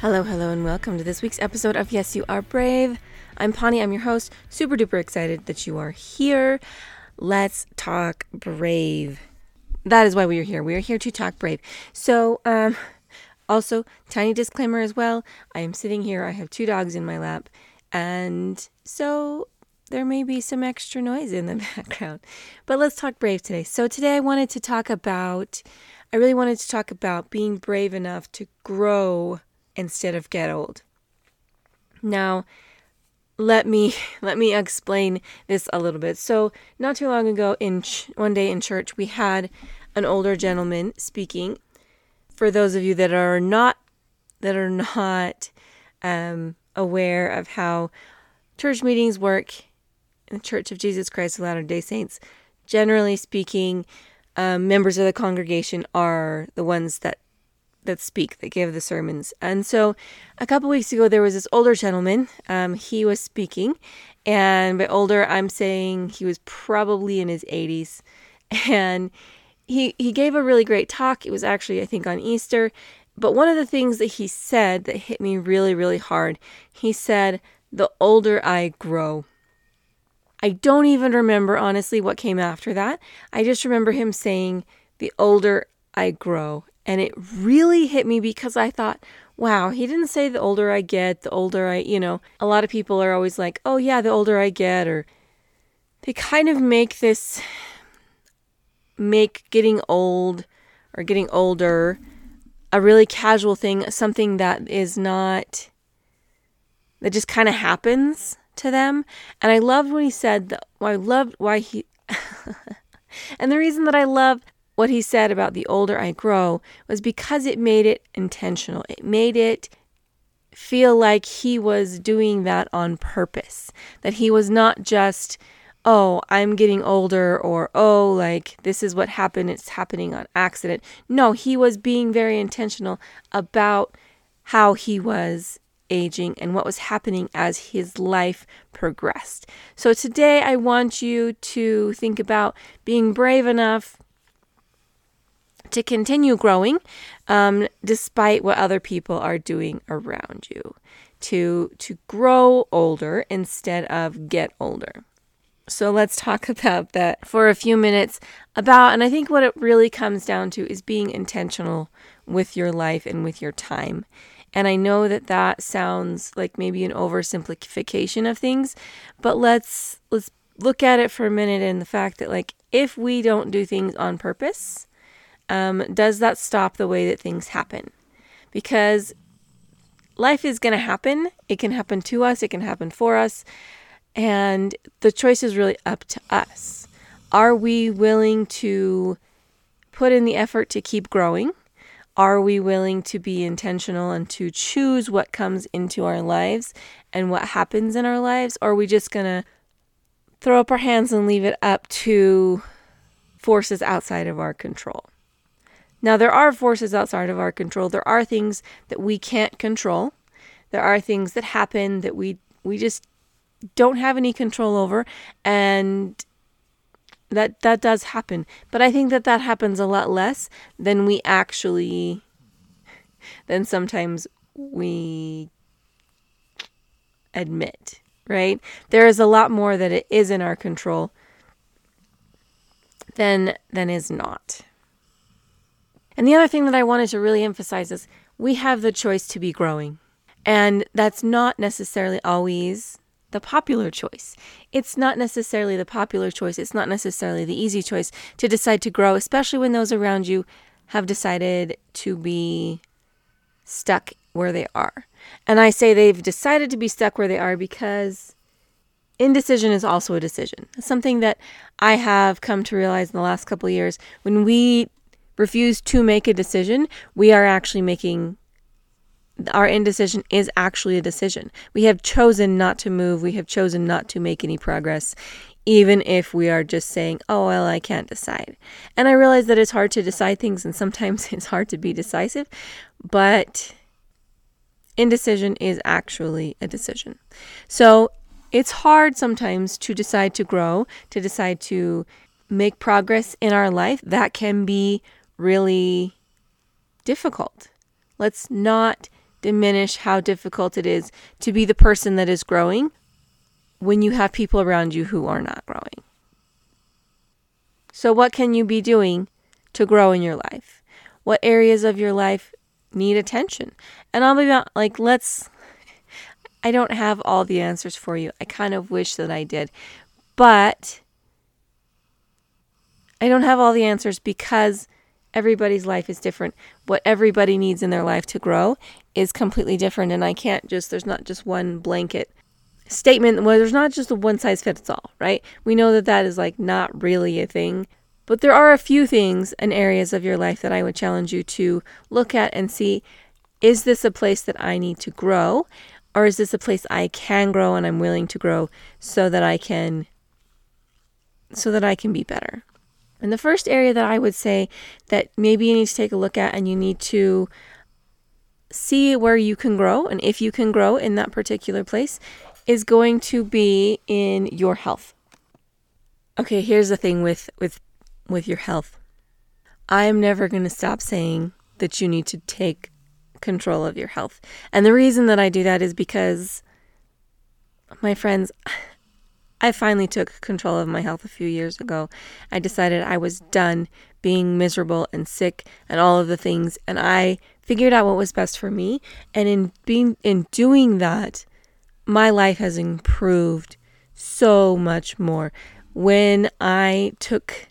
Hello, hello, and welcome to this week's episode of Yes, You Are Brave. I'm Pawnee, I'm your host. Super duper excited that you are here. Let's talk brave. That is why we are here. We are here to talk brave. So, um, also, tiny disclaimer as well. I am sitting here, I have two dogs in my lap, and so there may be some extra noise in the background. But let's talk brave today. So, today I wanted to talk about, I really wanted to talk about being brave enough to grow instead of get old. Now, let me let me explain this a little bit. So, not too long ago in ch- one day in church, we had an older gentleman speaking. For those of you that are not that are not um, aware of how church meetings work in the Church of Jesus Christ of Latter-day Saints, generally speaking, um, members of the congregation are the ones that that speak, that give the sermons. And so a couple weeks ago, there was this older gentleman. Um, he was speaking. And by older, I'm saying he was probably in his 80s. And he, he gave a really great talk. It was actually, I think, on Easter. But one of the things that he said that hit me really, really hard, he said, The older I grow. I don't even remember, honestly, what came after that. I just remember him saying, The older I grow. And it really hit me because I thought, wow, he didn't say the older I get, the older I, you know, a lot of people are always like, oh yeah, the older I get, or they kind of make this, make getting old or getting older a really casual thing, something that is not, that just kind of happens to them. And I loved what he said, that, I loved why he, and the reason that I love what he said about the older I grow was because it made it intentional. It made it feel like he was doing that on purpose. That he was not just, oh, I'm getting older or oh, like this is what happened, it's happening on accident. No, he was being very intentional about how he was aging and what was happening as his life progressed. So today I want you to think about being brave enough to continue growing um, despite what other people are doing around you. To to grow older instead of get older. So let's talk about that for a few minutes about and i think what it really comes down to is being intentional with your life and with your time. And i know that that sounds like maybe an oversimplification of things but let's let's look at it for a minute and the fact that like if we don't do things on purpose um, does that stop the way that things happen? Because life is going to happen. It can happen to us, it can happen for us. And the choice is really up to us. Are we willing to put in the effort to keep growing? Are we willing to be intentional and to choose what comes into our lives and what happens in our lives? Or are we just going to throw up our hands and leave it up to forces outside of our control? Now, there are forces outside of our control. There are things that we can't control. There are things that happen that we we just don't have any control over and that that does happen. But I think that that happens a lot less than we actually than sometimes we admit, right? There is a lot more that it is in our control than than is not. And the other thing that I wanted to really emphasize is we have the choice to be growing. And that's not necessarily always the popular choice. It's not necessarily the popular choice. It's not necessarily the easy choice to decide to grow, especially when those around you have decided to be stuck where they are. And I say they've decided to be stuck where they are because indecision is also a decision. something that I have come to realize in the last couple of years. When we refuse to make a decision, we are actually making our indecision is actually a decision. We have chosen not to move, we have chosen not to make any progress, even if we are just saying, oh, well, I can't decide. And I realize that it's hard to decide things and sometimes it's hard to be decisive, but indecision is actually a decision. So it's hard sometimes to decide to grow, to decide to make progress in our life. That can be really difficult. Let's not diminish how difficult it is to be the person that is growing when you have people around you who are not growing. So, what can you be doing to grow in your life? What areas of your life need attention? And I'll be like, let's, I don't have all the answers for you. I kind of wish that I did. But I don't have all the answers because everybody's life is different. What everybody needs in their life to grow is completely different. And I can't just, there's not just one blanket statement where there's not just a one size fits all, right? We know that that is like not really a thing. But there are a few things and areas of your life that I would challenge you to look at and see is this a place that I need to grow? Or is this a place I can grow and I'm willing to grow so that I can so that I can be better? And the first area that I would say that maybe you need to take a look at and you need to see where you can grow and if you can grow in that particular place is going to be in your health. Okay, here's the thing with with with your health. I am never going to stop saying that you need to take control of your health. And the reason that I do that is because my friends I finally took control of my health a few years ago. I decided I was done being miserable and sick and all of the things and I figured out what was best for me and in being in doing that my life has improved so much more. When I took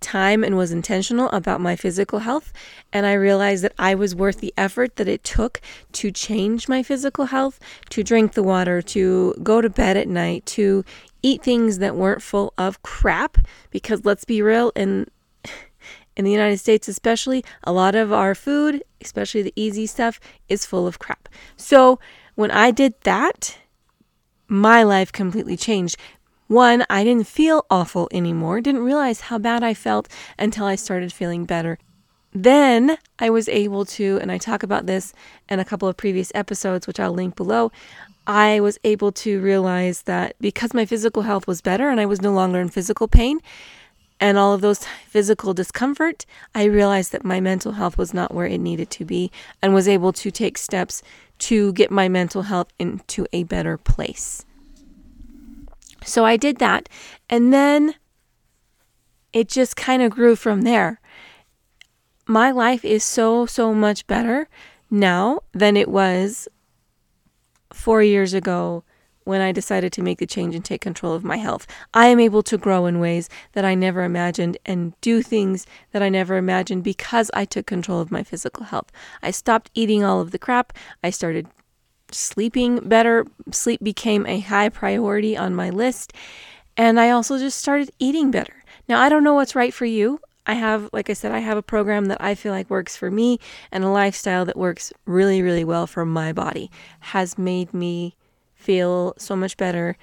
time and was intentional about my physical health, and I realized that I was worth the effort that it took to change my physical health, to drink the water, to go to bed at night, to eat things that weren't full of crap. Because let's be real, in in the United States, especially, a lot of our food, especially the easy stuff, is full of crap. So when I did that, my life completely changed. One, I didn't feel awful anymore, didn't realize how bad I felt until I started feeling better. Then I was able to, and I talk about this in a couple of previous episodes, which I'll link below. I was able to realize that because my physical health was better and I was no longer in physical pain and all of those physical discomfort, I realized that my mental health was not where it needed to be and was able to take steps to get my mental health into a better place. So I did that. And then it just kind of grew from there. My life is so, so much better now than it was four years ago when I decided to make the change and take control of my health. I am able to grow in ways that I never imagined and do things that I never imagined because I took control of my physical health. I stopped eating all of the crap. I started sleeping better. Sleep became a high priority on my list. And I also just started eating better. Now, I don't know what's right for you. I have, like I said, I have a program that I feel like works for me and a lifestyle that works really, really well for my body. Has made me feel so much better.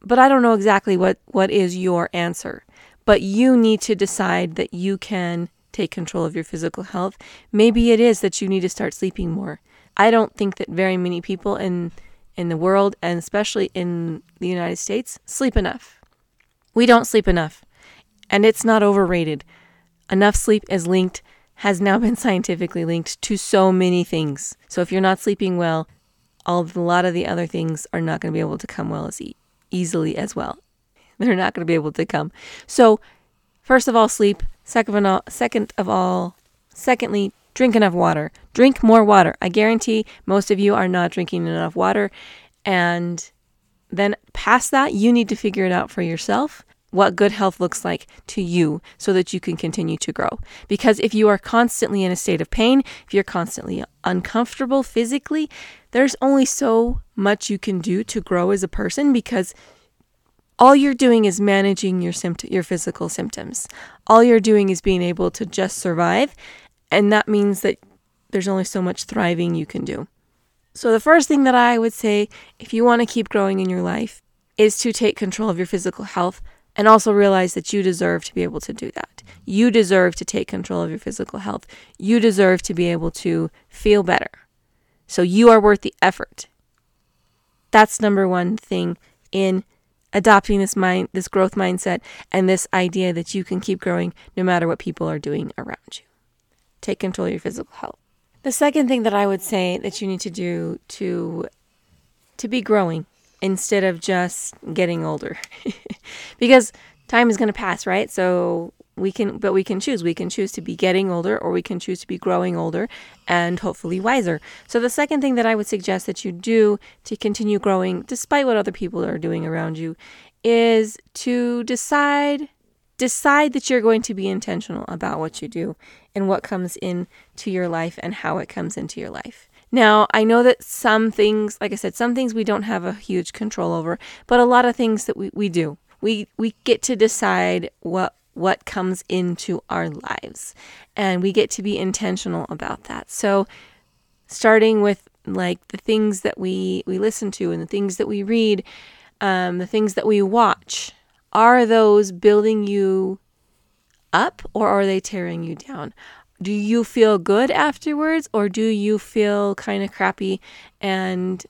But I don't know exactly what, what is your answer. But you need to decide that you can take control of your physical health. Maybe it is that you need to start sleeping more. I don't think that very many people in in the world and especially in the United States sleep enough. We don't sleep enough. And it's not overrated. Enough sleep is linked has now been scientifically linked to so many things. So if you're not sleeping well, all a lot of the other things are not going to be able to come well as e- easily as well. They're not going to be able to come. So, first of all, sleep. Second of all, second of all, secondly, drink enough water. Drink more water. I guarantee most of you are not drinking enough water. And then past that, you need to figure it out for yourself what good health looks like to you so that you can continue to grow. Because if you are constantly in a state of pain, if you're constantly uncomfortable physically, there's only so much you can do to grow as a person because all you're doing is managing your symptom your physical symptoms. All you're doing is being able to just survive, and that means that there's only so much thriving you can do. So, the first thing that I would say if you want to keep growing in your life is to take control of your physical health and also realize that you deserve to be able to do that. You deserve to take control of your physical health. You deserve to be able to feel better. So, you are worth the effort. That's number one thing in adopting this mind this growth mindset and this idea that you can keep growing no matter what people are doing around you. Take control of your physical health. The second thing that I would say that you need to do to to be growing instead of just getting older. because time is going to pass, right? So we can but we can choose we can choose to be getting older or we can choose to be growing older and hopefully wiser so the second thing that i would suggest that you do to continue growing despite what other people are doing around you is to decide decide that you're going to be intentional about what you do and what comes into your life and how it comes into your life now, I know that some things, like I said, some things we don't have a huge control over, but a lot of things that we, we do. We we get to decide what what comes into our lives. And we get to be intentional about that. So, starting with like the things that we, we listen to and the things that we read, um, the things that we watch, are those building you up or are they tearing you down? Do you feel good afterwards or do you feel kind of crappy and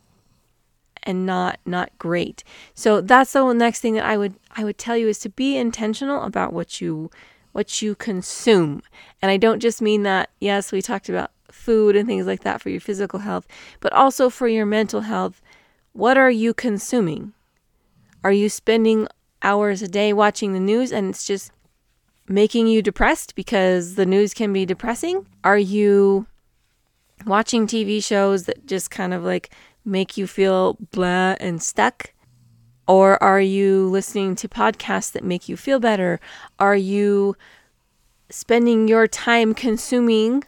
and not not great. So that's the next thing that I would I would tell you is to be intentional about what you what you consume. And I don't just mean that yes, we talked about food and things like that for your physical health, but also for your mental health. What are you consuming? Are you spending hours a day watching the news and it's just making you depressed because the news can be depressing? Are you watching TV shows that just kind of like make you feel blah and stuck? Or are you listening to podcasts that make you feel better? Are you spending your time consuming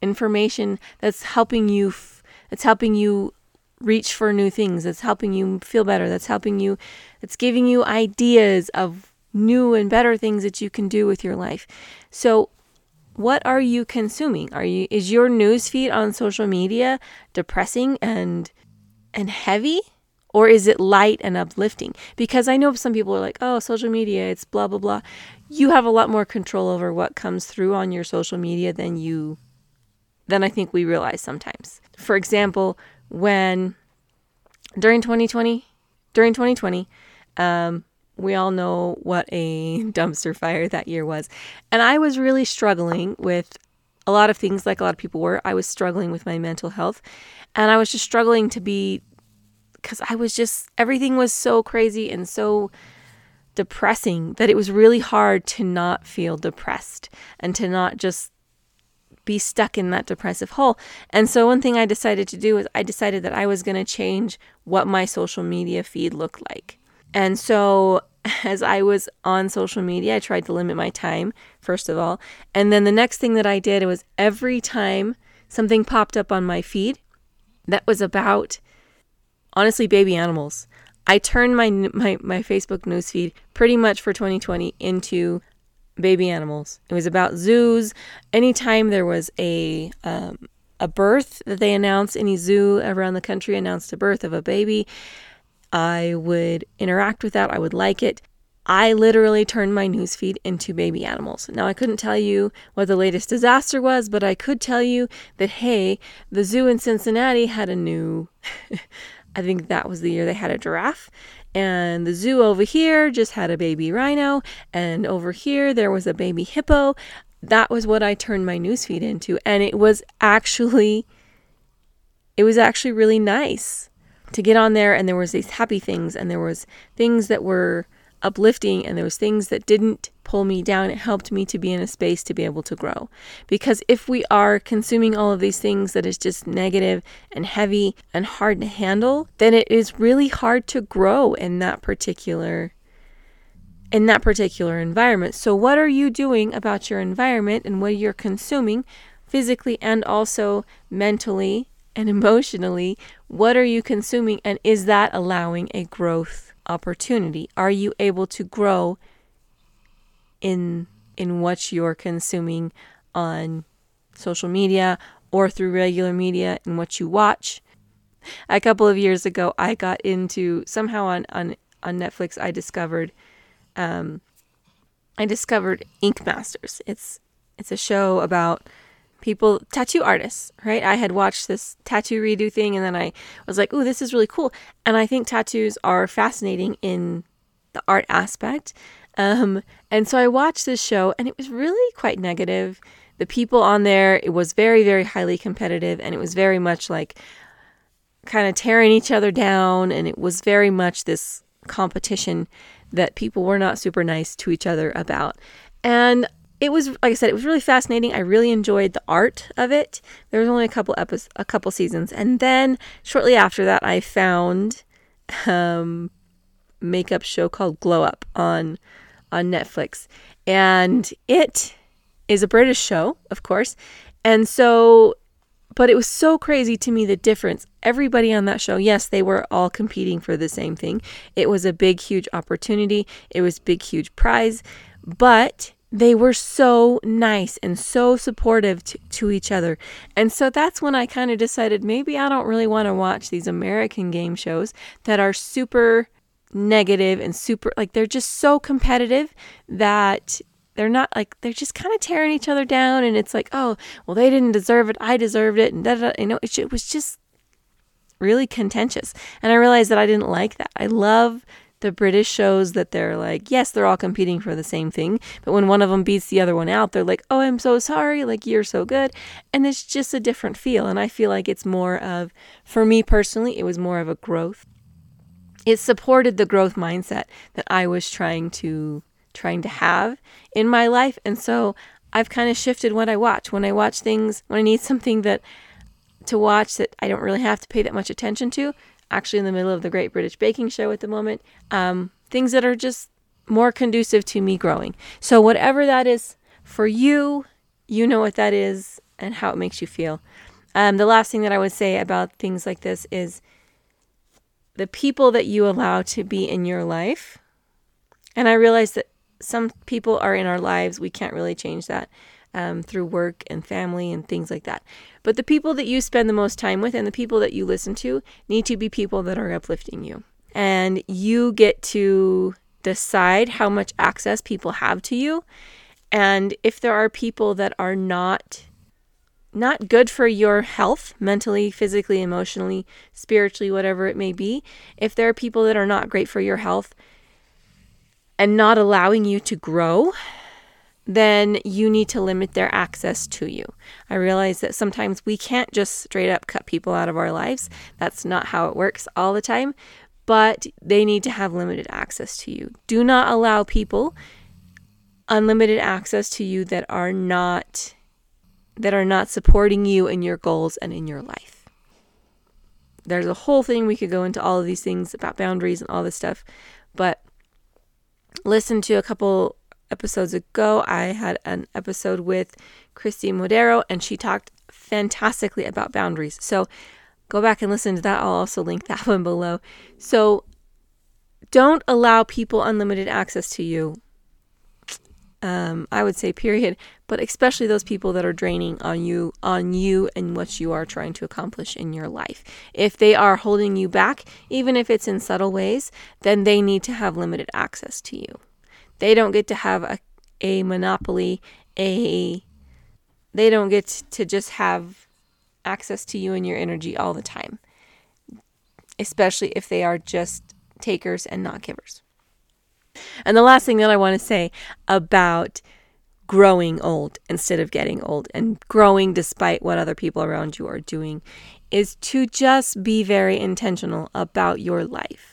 information that's helping you f- that's helping you reach for new things, that's helping you feel better, that's helping you that's giving you ideas of new and better things that you can do with your life. So what are you consuming? Are you is your news feed on social media depressing and and heavy? Or is it light and uplifting? Because I know some people are like, oh, social media, it's blah, blah, blah. You have a lot more control over what comes through on your social media than you, than I think we realize sometimes. For example, when during 2020, during 2020, um, we all know what a dumpster fire that year was. And I was really struggling with a lot of things, like a lot of people were. I was struggling with my mental health. And I was just struggling to be, because I was just, everything was so crazy and so depressing that it was really hard to not feel depressed and to not just be stuck in that depressive hole. And so, one thing I decided to do was I decided that I was going to change what my social media feed looked like. And so, as I was on social media, I tried to limit my time, first of all. And then the next thing that I did was every time something popped up on my feed, that was about honestly baby animals. I turned my my my Facebook newsfeed pretty much for 2020 into baby animals. It was about zoos. Anytime there was a um, a birth that they announced, any zoo around the country announced a birth of a baby, I would interact with that. I would like it. I literally turned my newsfeed into baby animals. Now, I couldn't tell you what the latest disaster was, but I could tell you that, hey, the zoo in Cincinnati had a new, I think that was the year they had a giraffe. And the zoo over here just had a baby rhino. And over here, there was a baby hippo. That was what I turned my newsfeed into. And it was actually, it was actually really nice to get on there. And there was these happy things, and there was things that were uplifting and there was things that didn't pull me down it helped me to be in a space to be able to grow because if we are consuming all of these things that is just negative and heavy and hard to handle then it is really hard to grow in that particular in that particular environment so what are you doing about your environment and what you're consuming physically and also mentally and emotionally what are you consuming and is that allowing a growth opportunity? Are you able to grow in in what you're consuming on social media or through regular media and what you watch. A couple of years ago, I got into somehow on on on Netflix. I discovered, um, I discovered Ink Masters. It's it's a show about people tattoo artists right? I had watched this tattoo redo thing and then i was like oh this is really cool. And i think tattoos are fascinating in the art aspect. Um, and so i watched this show and it was really quite negative. The people on there it was very very highly competitive and it was very much like kind of tearing each other down and it was very much this competition that people were not super nice to each other about. And it was like I said, it was really fascinating. I really enjoyed the art of it. There was only a couple episodes, a couple seasons, and then shortly after that, I found um, makeup show called Glow Up on on Netflix, and it is a British show, of course, and so. But it was so crazy to me the difference. Everybody on that show, yes, they were all competing for the same thing. It was a big, huge opportunity. It was big, huge prize. But they were so nice and so supportive to, to each other. And so that's when I kind of decided maybe I don't really want to watch these American game shows that are super negative and super, like, they're just so competitive that they're not like, they're just kind of tearing each other down. And it's like, oh, well, they didn't deserve it. I deserved it. And da, da, you know, it, it was just really contentious. And I realized that I didn't like that. I love the British shows that they're like, yes, they're all competing for the same thing, but when one of them beats the other one out, they're like, oh, I'm so sorry, like you're so good. And it's just a different feel. And I feel like it's more of, for me personally, it was more of a growth. It supported the growth mindset that I was trying to trying to have in my life. And so I've kind of shifted what I watch. When I watch things, when I need something that to watch that I don't really have to pay that much attention to, actually in the middle of the Great British Baking Show at the moment. Um, things that are just more conducive to me growing. So, whatever that is for you, you know what that is and how it makes you feel. Um, the last thing that I would say about things like this is the people that you allow to be in your life. And I realize that some people are in our lives, we can't really change that um, through work and family and things like that. But the people that you spend the most time with and the people that you listen to need to be people that are uplifting you. And you get to decide how much access people have to you. And if there are people that are not not good for your health, mentally, physically, emotionally, spiritually, whatever it may be, if there are people that are not great for your health and not allowing you to grow then you need to limit their access to you. I realize that sometimes we can't just straight up cut people out of our lives. That's not how it works all the time, but they need to have limited access to you. Do not allow people unlimited access to you that are not that are not supporting you in your goals and in your life. There's a whole thing we could go into all of these things about boundaries and all this stuff, but listen to a couple episodes ago, I had an episode with Kristi Modero, and she talked fantastically about boundaries. So go back and listen to that. I'll also link that one below. So don't allow people unlimited access to you. Um, I would say period, but especially those people that are draining on you, on you and what you are trying to accomplish in your life. If they are holding you back, even if it's in subtle ways, then they need to have limited access to you. They don't get to have a, a monopoly, a they don't get to just have access to you and your energy all the time. Especially if they are just takers and not givers. And the last thing that I want to say about growing old instead of getting old and growing despite what other people around you are doing is to just be very intentional about your life.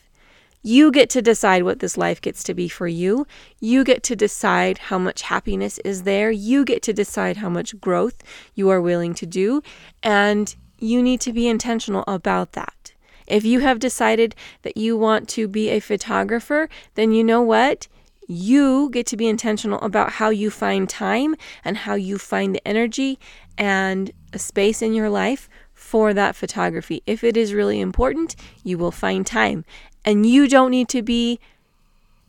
You get to decide what this life gets to be for you. You get to decide how much happiness is there. You get to decide how much growth you are willing to do. And you need to be intentional about that. If you have decided that you want to be a photographer, then you know what? You get to be intentional about how you find time and how you find the energy and a space in your life for that photography. If it is really important, you will find time. And you don't need to be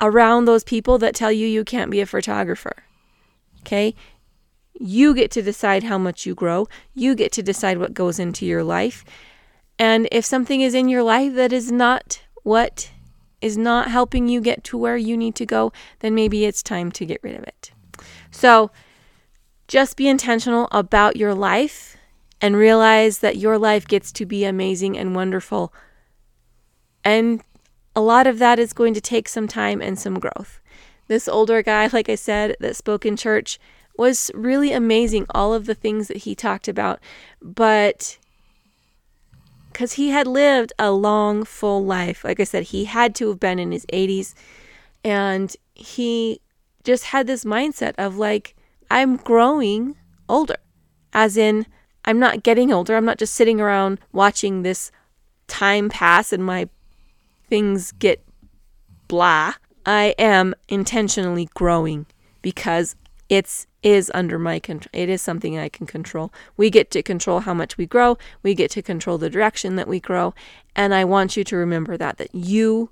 around those people that tell you you can't be a photographer. Okay? You get to decide how much you grow. You get to decide what goes into your life. And if something is in your life that is not what is not helping you get to where you need to go, then maybe it's time to get rid of it. So just be intentional about your life and realize that your life gets to be amazing and wonderful. And a lot of that is going to take some time and some growth. This older guy, like I said, that spoke in church was really amazing, all of the things that he talked about. But because he had lived a long, full life, like I said, he had to have been in his 80s. And he just had this mindset of like, I'm growing older, as in, I'm not getting older. I'm not just sitting around watching this time pass and my things get blah. I am intentionally growing because it's is under my control. It is something I can control. We get to control how much we grow. We get to control the direction that we grow. And I want you to remember that that you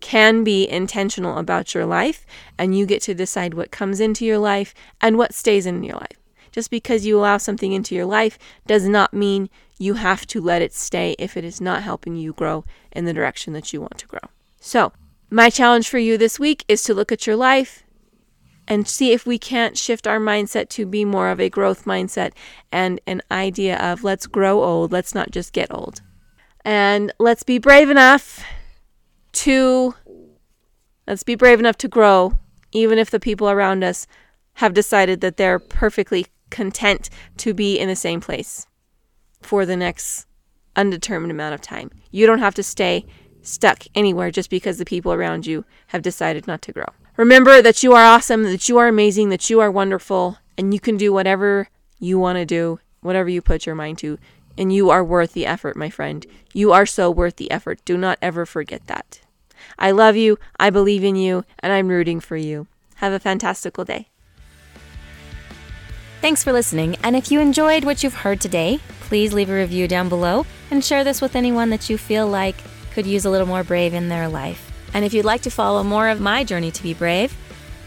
can be intentional about your life and you get to decide what comes into your life and what stays in your life. Just because you allow something into your life does not mean you have to let it stay if it is not helping you grow in the direction that you want to grow. So, my challenge for you this week is to look at your life and see if we can't shift our mindset to be more of a growth mindset and an idea of let's grow old, let's not just get old. And let's be brave enough to let's be brave enough to grow even if the people around us have decided that they're perfectly content to be in the same place for the next undetermined amount of time. You don't have to stay stuck anywhere just because the people around you have decided not to grow. Remember that you are awesome, that you are amazing, that you are wonderful, and you can do whatever you want to do, whatever you put your mind to. And you are worth the effort, my friend. You are so worth the effort. Do not ever forget that. I love you, I believe in you, and I'm rooting for you. Have a fantastical day. Thanks for listening, and if you enjoyed what you've heard today, please leave a review down below and share this with anyone that you feel like could use a little more brave in their life. And if you'd like to follow more of my journey to be brave,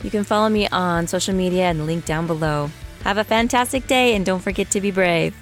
you can follow me on social media and link down below. Have a fantastic day and don't forget to be brave.